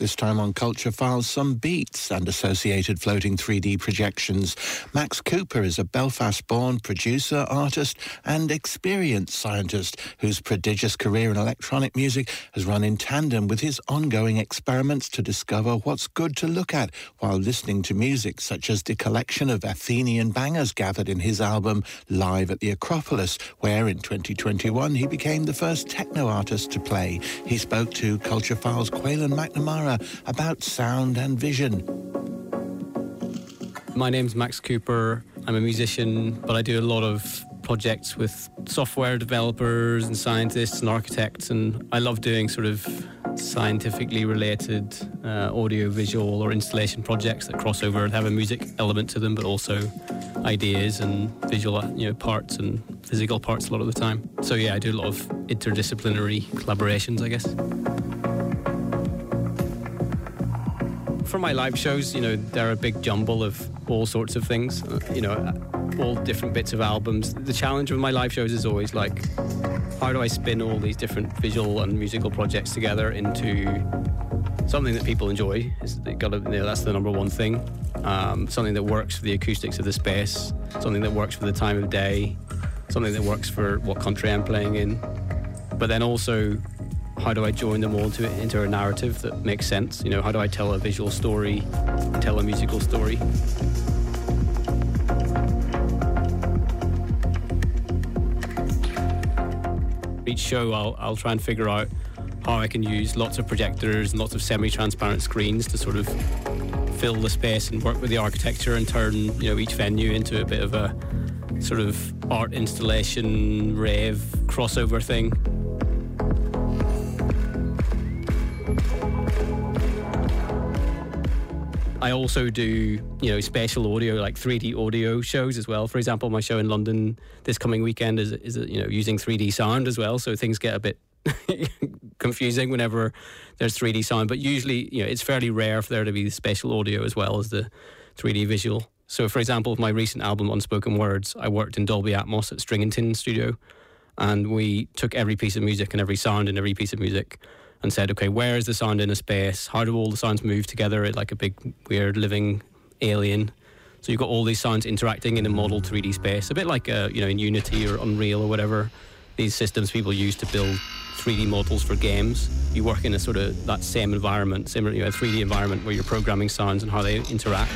This time on Culture Files, some beats and associated floating 3D projections. Max Cooper is a Belfast-born producer, artist and experienced scientist whose prodigious career in electronic music has run in tandem with his ongoing experiments to discover what's good to look at while listening to music, such as the collection of Athenian bangers gathered in his album Live at the Acropolis, where in 2021 he became the first techno artist to play. He spoke to Culture Files' Quaylen McNamara about sound and vision. My name's Max Cooper. I'm a musician, but I do a lot of projects with software developers and scientists and architects, and I love doing sort of scientifically related uh, audio, visual, or installation projects that cross over and have a music element to them, but also ideas and visual, you know, parts and physical parts a lot of the time. So yeah, I do a lot of interdisciplinary collaborations, I guess. For my live shows, you know, they're a big jumble of all sorts of things, uh, you know, all different bits of albums. The challenge with my live shows is always like, how do I spin all these different visual and musical projects together into something that people enjoy? Is got to, you know, that's the number one thing. Um, something that works for the acoustics of the space, something that works for the time of day, something that works for what country I'm playing in. But then also how do I join them all into, into a narrative that makes sense? You know, how do I tell a visual story, tell a musical story? Each show, I'll, I'll try and figure out how I can use lots of projectors and lots of semi-transparent screens to sort of fill the space and work with the architecture and turn you know each venue into a bit of a sort of art installation rave crossover thing. I also do, you know, spatial audio, like 3D audio shows as well. For example, my show in London this coming weekend is, is you know, using 3D sound as well. So things get a bit confusing whenever there's 3D sound. But usually, you know, it's fairly rare for there to be the special audio as well as the 3D visual. So, for example, with my recent album, Unspoken Words, I worked in Dolby Atmos at String and Tin Studio. And we took every piece of music and every sound and every piece of music and said, okay, where is the sound in a space? How do all the sounds move together like a big, weird, living alien? So you've got all these sounds interacting in a model 3D space, a bit like uh, you know in Unity or Unreal or whatever these systems people use to build 3D models for games. You work in a sort of that same environment, similar you know, a 3D environment where you're programming sounds and how they interact.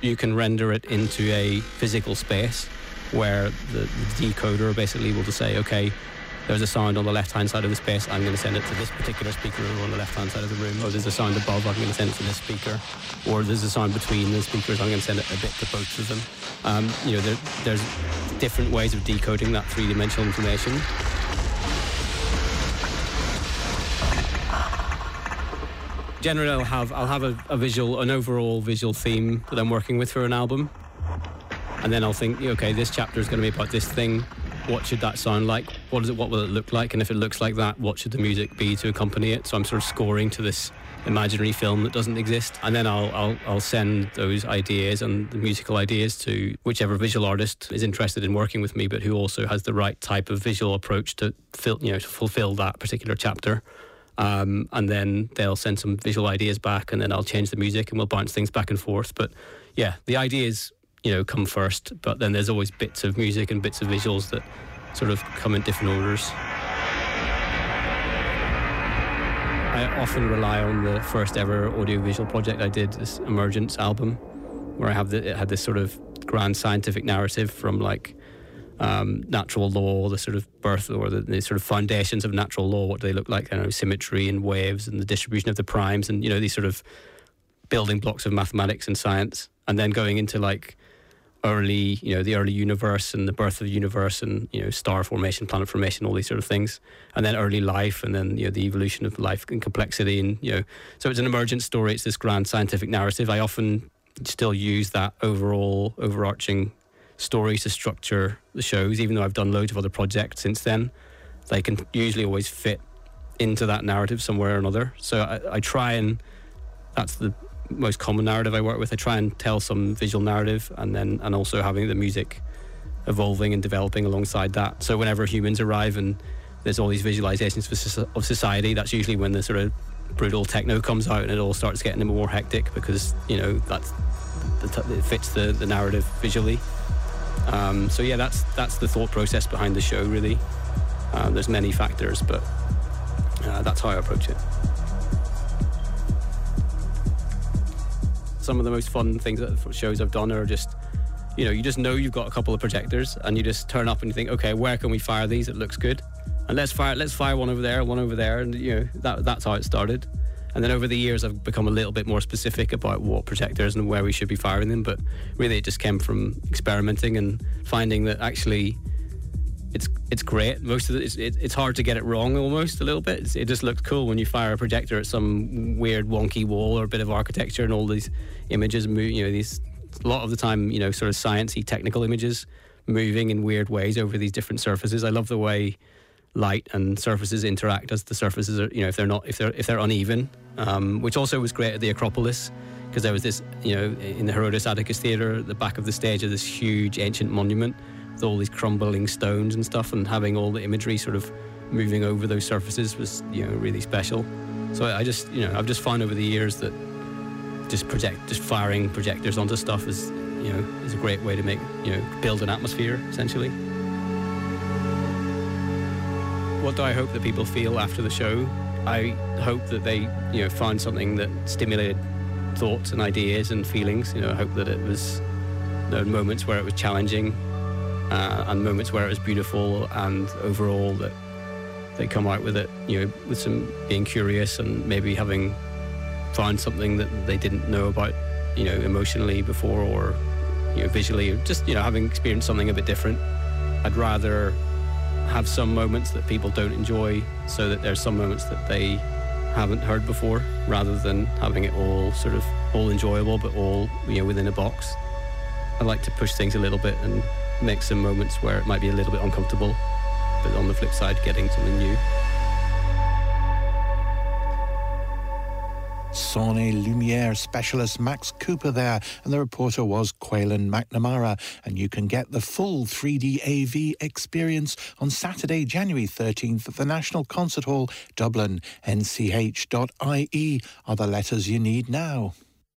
You can render it into a physical space where the, the decoder basically will just say, okay, there's a sound on the left hand side of the space, I'm going to send it to this particular speaker on the left hand side of the room. Or there's a sound above, I'm going to send it to this speaker. Or there's a sound between the speakers, I'm going to send it a bit to both of them. Um, you know, there, there's different ways of decoding that three dimensional information. Generally, I'll have I'll have a, a visual, an overall visual theme that I'm working with for an album, and then I'll think, okay, this chapter is going to be about this thing what should that sound like? What is it? What will it look like? And if it looks like that, what should the music be to accompany it? So I'm sort of scoring to this imaginary film that doesn't exist, and then I'll I'll, I'll send those ideas and the musical ideas to whichever visual artist is interested in working with me, but who also has the right type of visual approach to fill you know to fulfill that particular chapter. Um, and then they'll send some visual ideas back, and then I'll change the music, and we'll bounce things back and forth. But yeah, the ideas you know come first but then there's always bits of music and bits of visuals that sort of come in different orders I often rely on the first ever audiovisual project I did this Emergence album where I have the, it had this sort of grand scientific narrative from like um, natural law, the sort of birth or the, the, sort of foundations of natural law, what do they look like? I know symmetry and waves and the distribution of the primes and you know these sort of building blocks of mathematics and science, and then going into like early, you know, the early universe and the birth of the universe and, you know, star formation, planet formation, all these sort of things. And then early life and then, you know, the evolution of life and complexity. And, you know, so it's an emergent story. It's this grand scientific narrative. I often still use that overall, overarching story to structure the shows, even though I've done loads of other projects since then. They can usually always fit into that narrative somewhere or another. So I, I try and that's the most common narrative I work with. I try and tell some visual narrative, and then and also having the music evolving and developing alongside that. So whenever humans arrive and there's all these visualizations of society. That's usually when the sort of brutal techno comes out and it all starts getting more hectic because you know that's it fits the, the narrative visually. Um, so yeah, that's that's the thought process behind the show. Really, um, there's many factors, but uh, that's how I approach it. Some of the most fun things that shows I've done are just, you know, you just know you've got a couple of projectors, and you just turn up and you think, okay, where can we fire these? It looks good, and let's fire let's fire one over there, one over there, and you know that that's how it started. And then over the years, I've become a little bit more specific about what projectors and where we should be firing them. But really, it just came from experimenting and finding that actually it's it's great. Most of it, it's, it, it's hard to get it wrong almost a little bit. It's, it just looks cool when you fire a projector at some weird wonky wall or a bit of architecture and all these images move. You know, these a lot of the time, you know, sort of sciencey technical images moving in weird ways over these different surfaces. I love the way light and surfaces interact as the surfaces are you know if they're not if they're if they're uneven um, which also was great at the acropolis because there was this you know in the herodes atticus theater at the back of the stage of this huge ancient monument all these crumbling stones and stuff and having all the imagery sort of moving over those surfaces was you know really special so i just you know i've just found over the years that just project just firing projectors onto stuff is you know is a great way to make you know build an atmosphere essentially what do I hope that people feel after the show? I hope that they, you know, find something that stimulated thoughts and ideas and feelings. You know, I hope that it was you know, moments where it was challenging uh, and moments where it was beautiful, and overall that they come out with it, you know, with some being curious and maybe having found something that they didn't know about, you know, emotionally before or you know, visually, or just you know, having experienced something a bit different. I'd rather have some moments that people don't enjoy so that there's some moments that they haven't heard before rather than having it all sort of all enjoyable but all you know within a box i like to push things a little bit and make some moments where it might be a little bit uncomfortable but on the flip side getting something new Son et Lumiere specialist Max Cooper there, and the reporter was Quaylen McNamara. And you can get the full 3D AV experience on Saturday, January 13th at the National Concert Hall, Dublin. nch.ie are the letters you need now.